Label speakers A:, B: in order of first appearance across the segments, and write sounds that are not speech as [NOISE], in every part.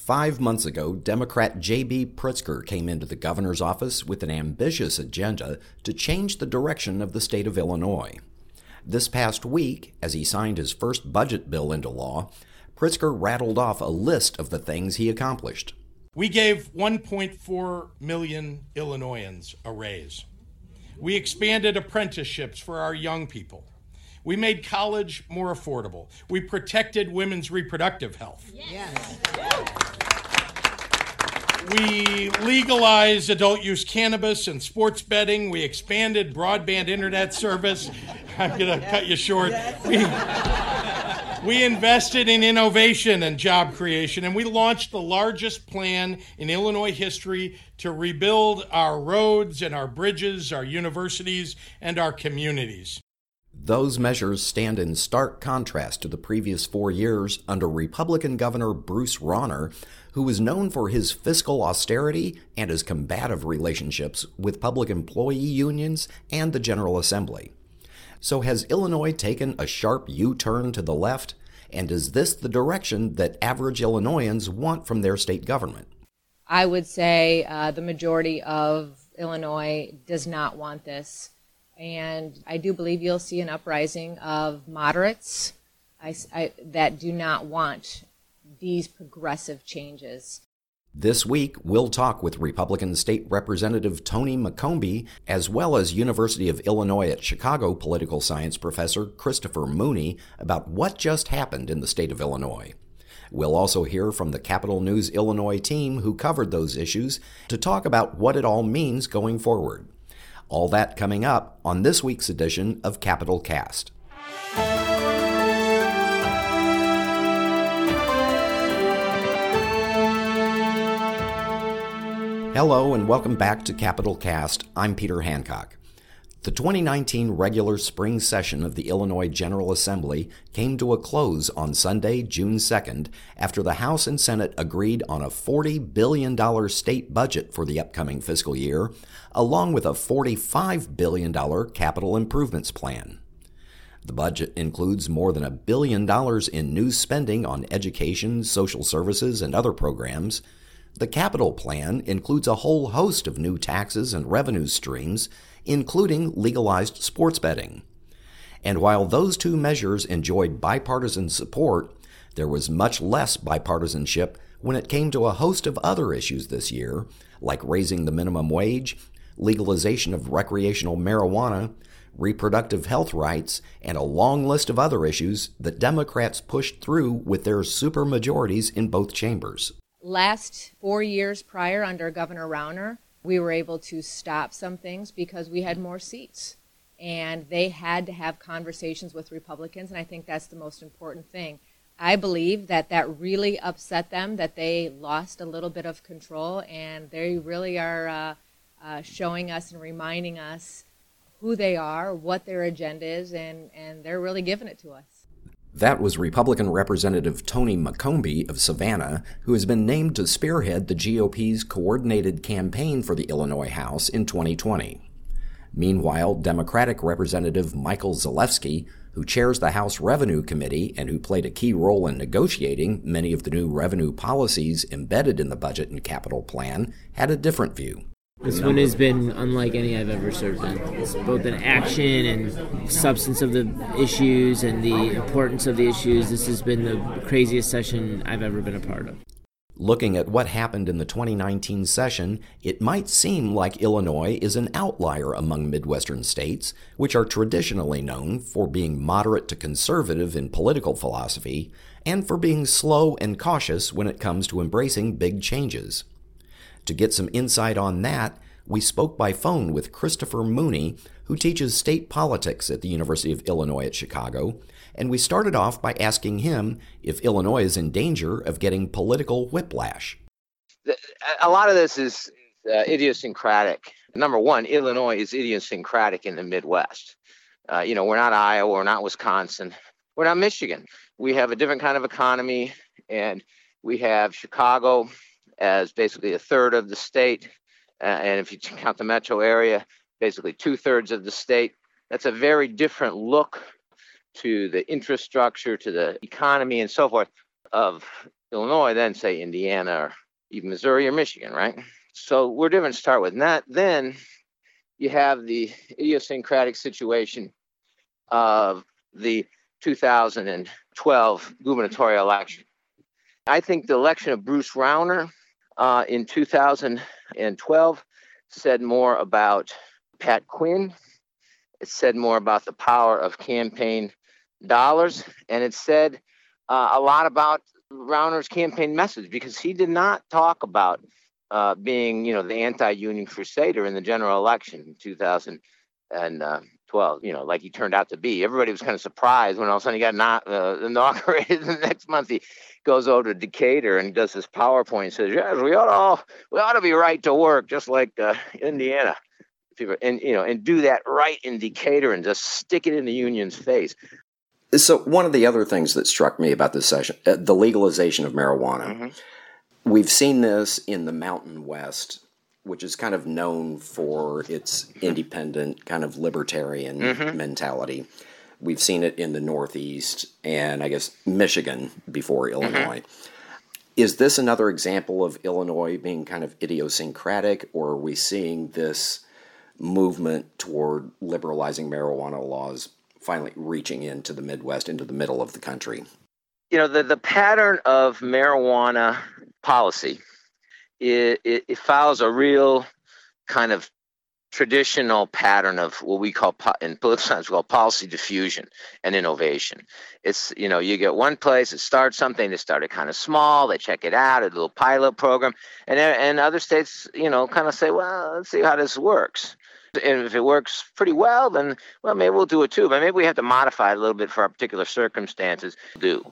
A: Five months ago, Democrat J.B. Pritzker came into the governor's office with an ambitious agenda to change the direction of the state of Illinois. This past week, as he signed his first budget bill into law, Pritzker rattled off a list of the things he accomplished.
B: We gave 1.4 million Illinoisans a raise. We expanded apprenticeships for our young people. We made college more affordable. We protected women's reproductive health. Yes. We legalized adult use cannabis and sports betting. We expanded broadband internet service. [LAUGHS] I'm going to cut you short. We, we invested in innovation and job creation, and we launched the largest plan in Illinois history to rebuild our roads and our bridges, our universities, and our communities.
A: Those measures stand in stark contrast to the previous four years under Republican Governor Bruce Rauner, who was known for his fiscal austerity and his combative relationships with public employee unions and the General Assembly. So, has Illinois taken a sharp U turn to the left? And is this the direction that average Illinoisans want from their state government?
C: I would say uh, the majority of Illinois does not want this. And I do believe you'll see an uprising of moderates I, I, that do not want these progressive changes.
A: This week, we'll talk with Republican State Representative Tony McCombie, as well as University of Illinois at Chicago political science professor Christopher Mooney, about what just happened in the state of Illinois. We'll also hear from the Capitol News Illinois team who covered those issues to talk about what it all means going forward. All that coming up on this week's edition of Capitol Cast. Hello and welcome back to Capitol Cast. I'm Peter Hancock. The 2019 regular spring session of the Illinois General Assembly came to a close on Sunday, June 2nd, after the House and Senate agreed on a $40 billion state budget for the upcoming fiscal year, along with a $45 billion capital improvements plan. The budget includes more than a billion dollars in new spending on education, social services, and other programs. The capital plan includes a whole host of new taxes and revenue streams including legalized sports betting. And while those two measures enjoyed bipartisan support, there was much less bipartisanship when it came to a host of other issues this year, like raising the minimum wage, legalization of recreational marijuana, reproductive health rights, and a long list of other issues that Democrats pushed through with their supermajorities in both chambers.
C: Last four years prior, under Governor Rauner, we were able to stop some things because we had more seats. And they had to have conversations with Republicans, and I think that's the most important thing. I believe that that really upset them, that they lost a little bit of control, and they really are uh, uh, showing us and reminding us who they are, what their agenda is, and, and they're really giving it to us.
A: That was Republican Representative Tony McCombie of Savannah, who has been named to spearhead the GOP's coordinated campaign for the Illinois House in 2020. Meanwhile, Democratic Representative Michael Zalewski, who chairs the House Revenue Committee and who played a key role in negotiating many of the new revenue policies embedded in the budget and capital plan, had a different view.
D: This one has been unlike any I've ever served in. It's both an action and substance of the issues and the importance of the issues. This has been the craziest session I've ever been a part of.
A: Looking at what happened in the 2019 session, it might seem like Illinois is an outlier among Midwestern states, which are traditionally known for being moderate to conservative in political philosophy and for being slow and cautious when it comes to embracing big changes. To get some insight on that, we spoke by phone with Christopher Mooney, who teaches state politics at the University of Illinois at Chicago, and we started off by asking him if Illinois is in danger of getting political whiplash.
E: A lot of this is uh, idiosyncratic. Number one, Illinois is idiosyncratic in the Midwest. Uh, you know, we're not Iowa, we're not Wisconsin, we're not Michigan. We have a different kind of economy, and we have Chicago as basically a third of the state. Uh, and if you [LAUGHS] count the metro area, basically two thirds of the state. That's a very different look to the infrastructure, to the economy, and so forth. of Illinois than say Indiana or even Missouri or Michigan, right? So we're different to start with. That then you have the idiosyncratic situation of the 2012 gubernatorial election. I think the election of Bruce Rauner uh, in 2012 said more about Pat Quinn. It said more about the power of campaign dollars, and it said uh, a lot about Rauner's campaign message because he did not talk about uh, being, you know, the anti-union crusader in the general election in 2012. You know, like he turned out to be. Everybody was kind of surprised when all of a sudden he got not, uh, inaugurated. [LAUGHS] the next month he goes over to Decatur and does this PowerPoint. And says, "Yes, we ought to all, we ought to be right to work, just like uh, Indiana." People, and you know, and do that right in Decatur and just stick it in the union's face.
A: So one of the other things that struck me about this session, uh, the legalization of marijuana. Mm-hmm. We've seen this in the Mountain West, which is kind of known for its independent, kind of libertarian mm-hmm. mentality. We've seen it in the Northeast and I guess Michigan before mm-hmm. Illinois. Mm-hmm. Is this another example of Illinois being kind of idiosyncratic, or are we seeing this movement toward liberalizing marijuana laws finally reaching into the Midwest, into the middle of the country?
E: You know, the, the pattern of marijuana policy it, it, it follows a real kind of traditional pattern of what we call in political science we call policy diffusion and innovation. It's you know you get one place, it starts something, they start it kind of small, they check it out, a little pilot program, and and other states you know kind of say, well, let's see how this works. And if it works pretty well, then well maybe we'll do it too. But maybe we have to modify it a little bit for our particular circumstances. Do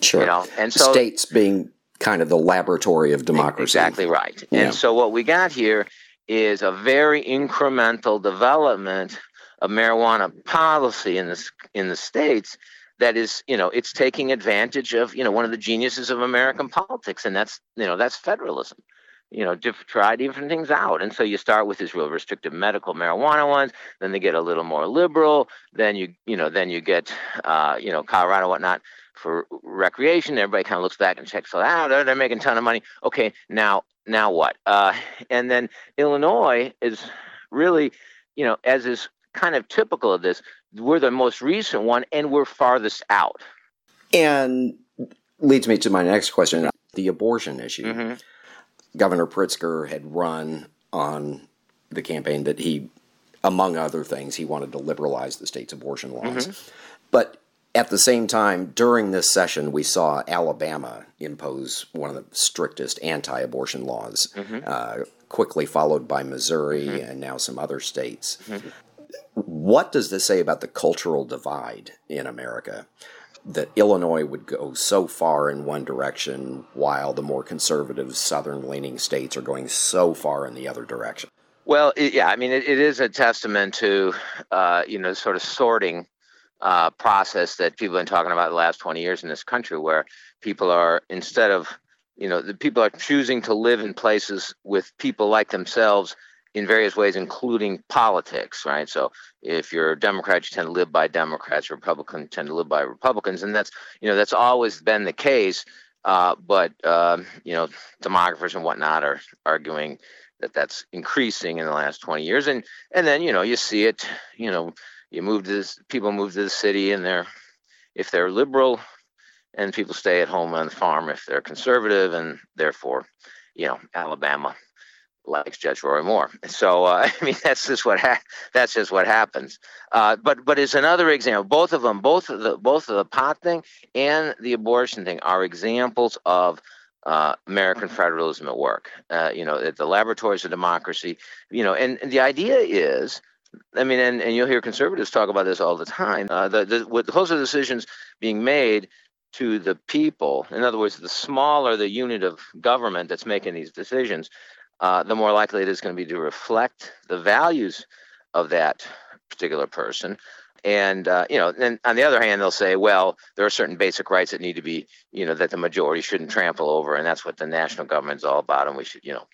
A: sure. You know, and so states being kind of the laboratory of democracy.
E: Exactly right. Yeah. And so what we got here is a very incremental development of marijuana policy in the in the states that is you know it's taking advantage of you know one of the geniuses of American politics and that's you know that's federalism. You know diff- try different things out. And so you start with these real restrictive medical marijuana ones then they get a little more liberal then you you know then you get uh, you know Colorado whatnot for recreation. Everybody kind of looks back and checks it out. They're, they're making a ton of money. Okay, now now what? Uh, [LAUGHS] and then Illinois is really, you know, as is kind of typical of this, we're the most recent one, and we're farthest out.
A: And leads me to my next question: the abortion issue. Mm-hmm. Governor Pritzker had run on the campaign that he, among other things, he wanted to liberalize the state's abortion laws. Mm-hmm. But at the same time, during this session, we saw Alabama impose one of the strictest anti abortion laws, mm-hmm. uh, quickly followed by Missouri mm-hmm. and now some other states. Mm-hmm. What does this say about the cultural divide in America? That Illinois would go so far in one direction while the more conservative, southern leaning states are going so far in the other direction?
E: Well, yeah, I mean, it, it is a testament to, uh, you know, sort of sorting uh, process that people have been talking about the last 20 years in this country, where people are instead of you know the people are choosing to live in places with people like themselves in various ways, including politics, right? So if you're a Democrat, you tend to live by Democrats. Republicans tend to live by Republicans, and that's you know that's always been the case. Uh, but uh, you know, demographers and whatnot are arguing that that's increasing in the last 20 years, and and then you know you see it, you know, you move to this, people move to the city and they're if they're liberal and people stay at home on the farm if they're conservative and therefore you know alabama likes judge roy moore so uh, [LAUGHS] i mean that's just what ha- that's just what happens uh, but but it's another example both of them both of the both of the pot thing and the abortion thing are examples of uh, American federalism at work. Uh, you know, the laboratories of democracy. You know, and, and the idea is I mean, and, and you'll hear conservatives talk about this all the time. Uh, the, the, with the decisions being made to the people, in other words, the smaller the unit of government that's making these decisions, uh, the more likely it is going to be to reflect the values of that particular person. And uh, you know, then on the other hand, they'll say, well, there are certain basic rights that need to be, you know, that the majority shouldn't trample over, and that's what the national government's all about, and we should, you know,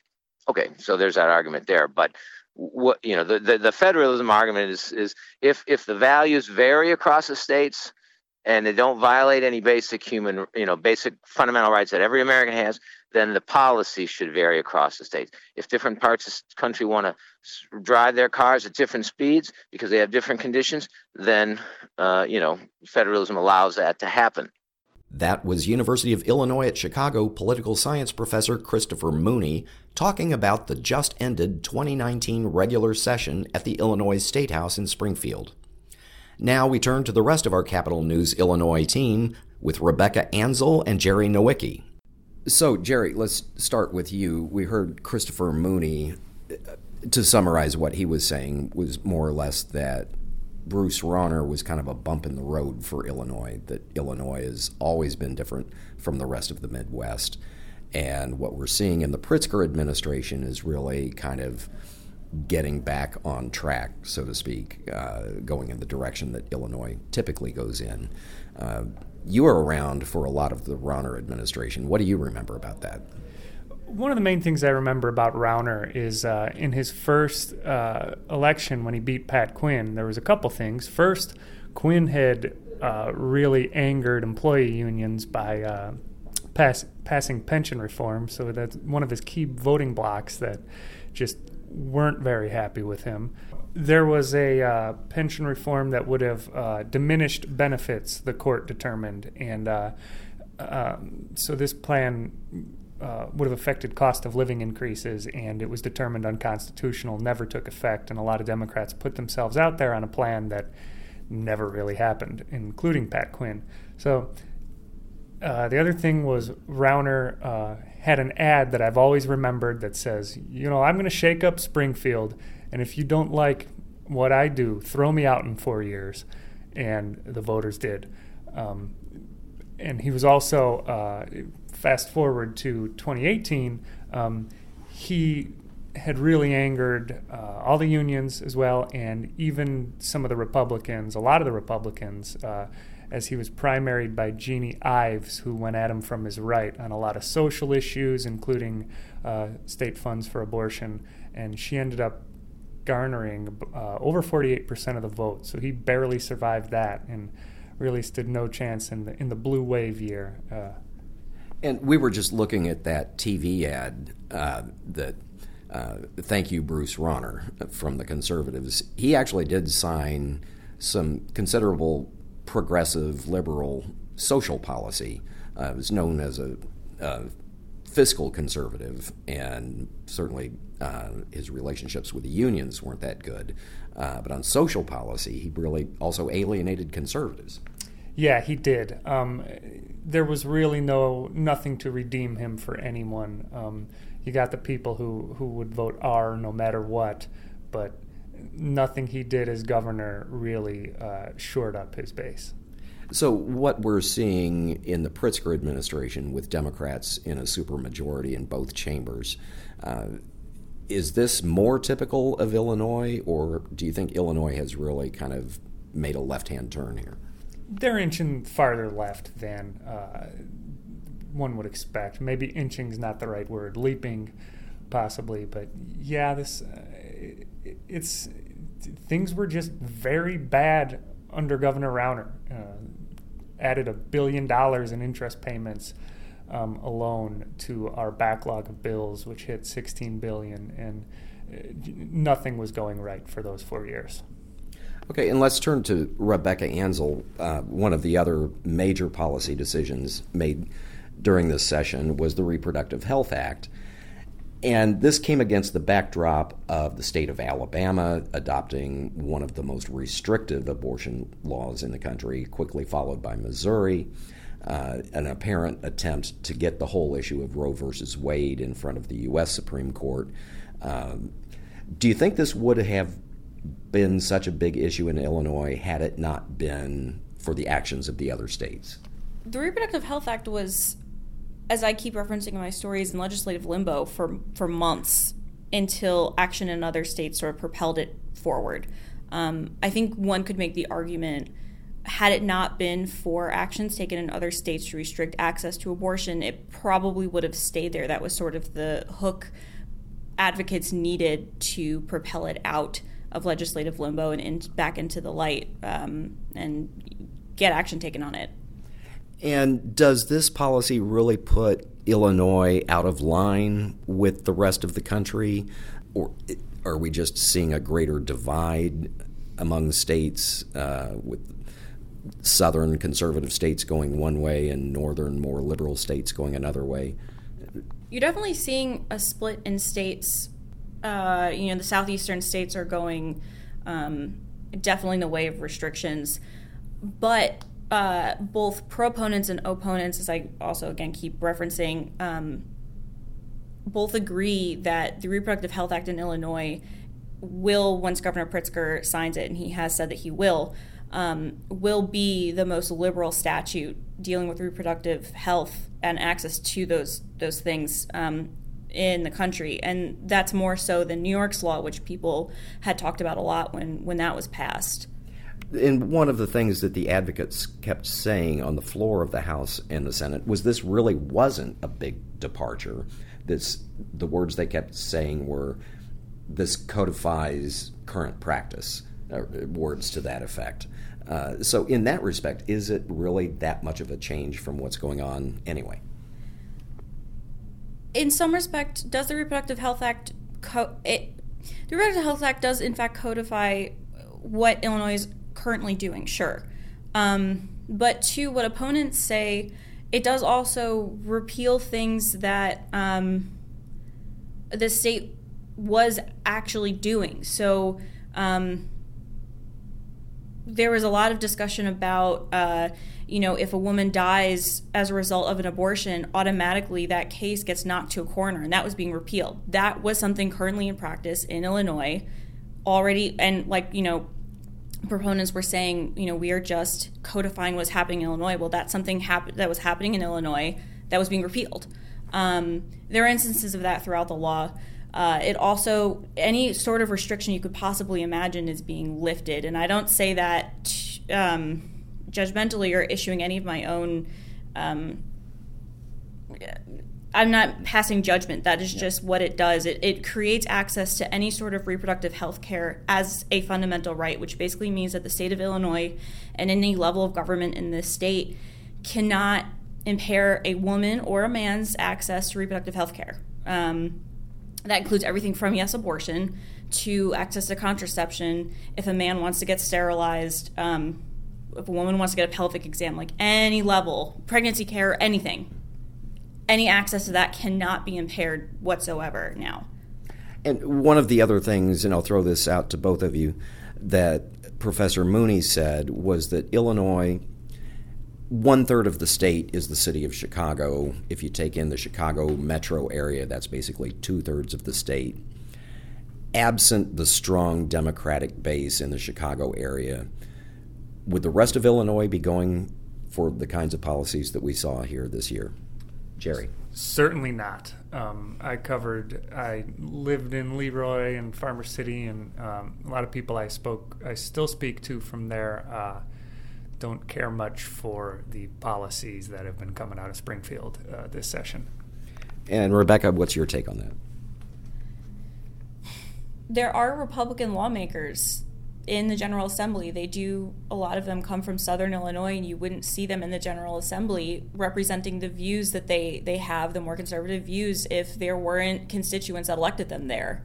E: okay. So there's that argument there, but what you know the, the, the, federalism argument is is if if the values vary across the states and they don't violate any basic human, you know, basic fundamental rights that every American has, then the policy should vary across the states. If different parts of the country want to drive their cars at different speeds because they have different conditions, then, uh, you know, federalism allows that to happen.
A: That was University of Illinois at Chicago political science professor Christopher Mooney talking about the just ended 2019 regular session at the Illinois State House in Springfield. Now we turn to the rest of our Capitol News Illinois team with Rebecca Anzel and Jerry Nowicki. So, Jerry, let's start with you. We heard Christopher Mooney. Uh, to summarize what he was saying, was more or less that Bruce Rauner was kind of a bump in the road for Illinois, that Illinois has always been different from the rest of the Midwest. And what we're seeing in the Pritzker administration is really kind of getting back on track, so to speak, uh, going in the direction that Illinois typically goes in. Uh, you were around for a lot of the Rauner administration. What do you remember about that?
F: One of the main things I remember about Rauner is uh, in his first uh, election when he beat Pat Quinn, there was a couple things. First, Quinn had uh, really angered employee unions by uh, pass, passing pension reform, so that's one of his key voting blocks that just weren't very happy with him. There was a uh, pension reform that would have uh, diminished benefits, the court determined, and um, so this plan uh, would have affected cost of living increases, and it was determined unconstitutional, never took effect, and a lot of Democrats put themselves out there on a plan that never really happened, including Pat Quinn. So uh, the other thing was Rauner uh, had an ad that I've always remembered that says, you know, I'm going to shake up Springfield, and if you don't like what I do, throw me out in four years. And the voters did. Um, and he was also, uh, fast forward to 2018, um, he had really angered uh, all the unions as well, and even some of the Republicans, a lot of the Republicans uh, as he was primaried by Jeanne Ives, who went at him from his right on a lot of social issues, including uh, state funds for abortion. And she ended up garnering uh, over 48% of the vote. So he barely survived that and really stood no chance in the, in the blue wave year.
A: And we were just looking at that TV ad uh, that uh, thank you, Bruce Rauner from the Conservatives. He actually did sign some considerable progressive liberal social policy. Uh, was known as a, a, fiscal conservative, and certainly uh, his relationships with the unions weren't that good. Uh, but on social policy, he really also alienated conservatives.
F: Yeah, he did. Um, there was really no nothing to redeem him for anyone. Um, you got the people who, who would vote R no matter what, but nothing he did as governor really uh, shored up his base.
A: So, what we're seeing in the Pritzker administration with Democrats in a supermajority in both chambers, uh, is this more typical of Illinois, or do you think Illinois has really kind of made a left hand turn here?
F: They're inching farther left than uh, one would expect. Maybe inching is not the right word, leaping possibly, but yeah, this. Uh, it's things were just very bad under Governor Rauner. Uh, added a billion dollars in interest payments um, alone to our backlog of bills, which hit 16 billion, and uh, nothing was going right for those four years.
A: Okay, and let's turn to Rebecca Anzel. Uh, one of the other major policy decisions made during this session was the Reproductive Health Act. And this came against the backdrop of the state of Alabama adopting one of the most restrictive abortion laws in the country, quickly followed by Missouri. Uh, an apparent attempt to get the whole issue of Roe versus Wade in front of the U.S. Supreme Court. Um, do you think this would have been such a big issue in Illinois had it not been for the actions of the other states?
G: The Reproductive Health Act was as I keep referencing in my stories in legislative limbo for for months until action in other states sort of propelled it forward. Um, I think one could make the argument had it not been for actions taken in other states to restrict access to abortion, it probably would have stayed there. That was sort of the hook advocates needed to propel it out of legislative limbo and in, back into the light. Um, and get action taken on it.
A: And does this policy really put Illinois out of line with the rest of the country? Or are we just seeing a greater divide among states uh, with southern conservative states going one way and northern, more liberal states going another way?
G: You're definitely seeing a split in states. Uh, you know, the southeastern states are going um, definitely in the way of restrictions, but uh, both proponents and opponents, as I also again keep referencing, um, both agree that the Reproductive Health Act in Illinois will, once Governor Pritzker signs it, and he has said that he will, um, will be the most liberal statute dealing with reproductive health and access to those those things um, in the country, and that's more so than New York's law, which people had talked about a lot when when that was passed
A: and one of the things that the advocates kept saying on the floor of the House and the Senate was this really wasn't a big departure. This the words they kept saying were this codifies current practice, uh, words to that effect. Uh, so, in that respect, is it really that much of a change from what's going on anyway?
G: In some respect, does the Reproductive Health Act co- it, the Reproductive Health Act does in fact codify what Illinois is currently doing, sure. Um, but to what opponents say, it does also repeal things that um, the state was actually doing. So um, there was a lot of discussion about, uh, you know, if a woman dies as a result of an abortion, automatically that case gets knocked to a corner, and that was being repealed. That was something currently in practice in Illinois already, and like, you know, proponents were saying, you know, we are just codifying what's happening in Illinois. Well, that's something hap- that was happening in Illinois that was being repealed. Um, there are instances of that throughout the law. Uh, it also, any sort of restriction you could possibly imagine is being lifted. And I don't say that um, judgmentally or issuing any of my own um, I'm not passing judgment. That is just what it does. It, it creates access to any sort of reproductive health care as a fundamental right, which basically means that the state of Illinois and any level of government in this state cannot impair a woman or a man's access to reproductive health care. Um, that includes everything from, yes, abortion to access to contraception. If a man wants to get sterilized, um, if a woman wants to get a pelvic exam, like any level, pregnancy care, anything any access to that cannot be impaired whatsoever now.
A: And one of the other things, and I'll throw this out to both of you, that Professor Mooney said was that Illinois, one third of the state is the city of Chicago. If you take in the Chicago metro area, that's basically two thirds of the state. Absent the strong Democratic base in the Chicago area, would the rest of Illinois be going for the kinds of policies that we saw here this year? Jerry?
F: Certainly not. Um, I covered. I lived in Leroy and Farmer City, and um, a lot of people I spoke, I still speak to from there, uh, don't care much for the policies that have been coming out of Springfield uh, this session.
A: And Rebecca, what's your take on that?
G: There are Republican lawmakers in the General Assembly. They do, a lot of them come from Southern Illinois, and you wouldn't see them in the General Assembly representing the views that they, they have, the more conservative views, if there weren't constituents that elected them there.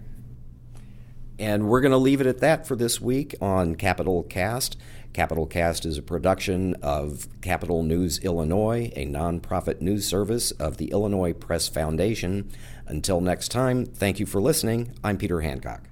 A: And we're going to leave it at that for this week on Capitol Cast. Capitol Cast is a production of Capitol News Illinois, a nonprofit news service of the Illinois Press Foundation. Until next time, thank you for listening. I'm Peter Hancock.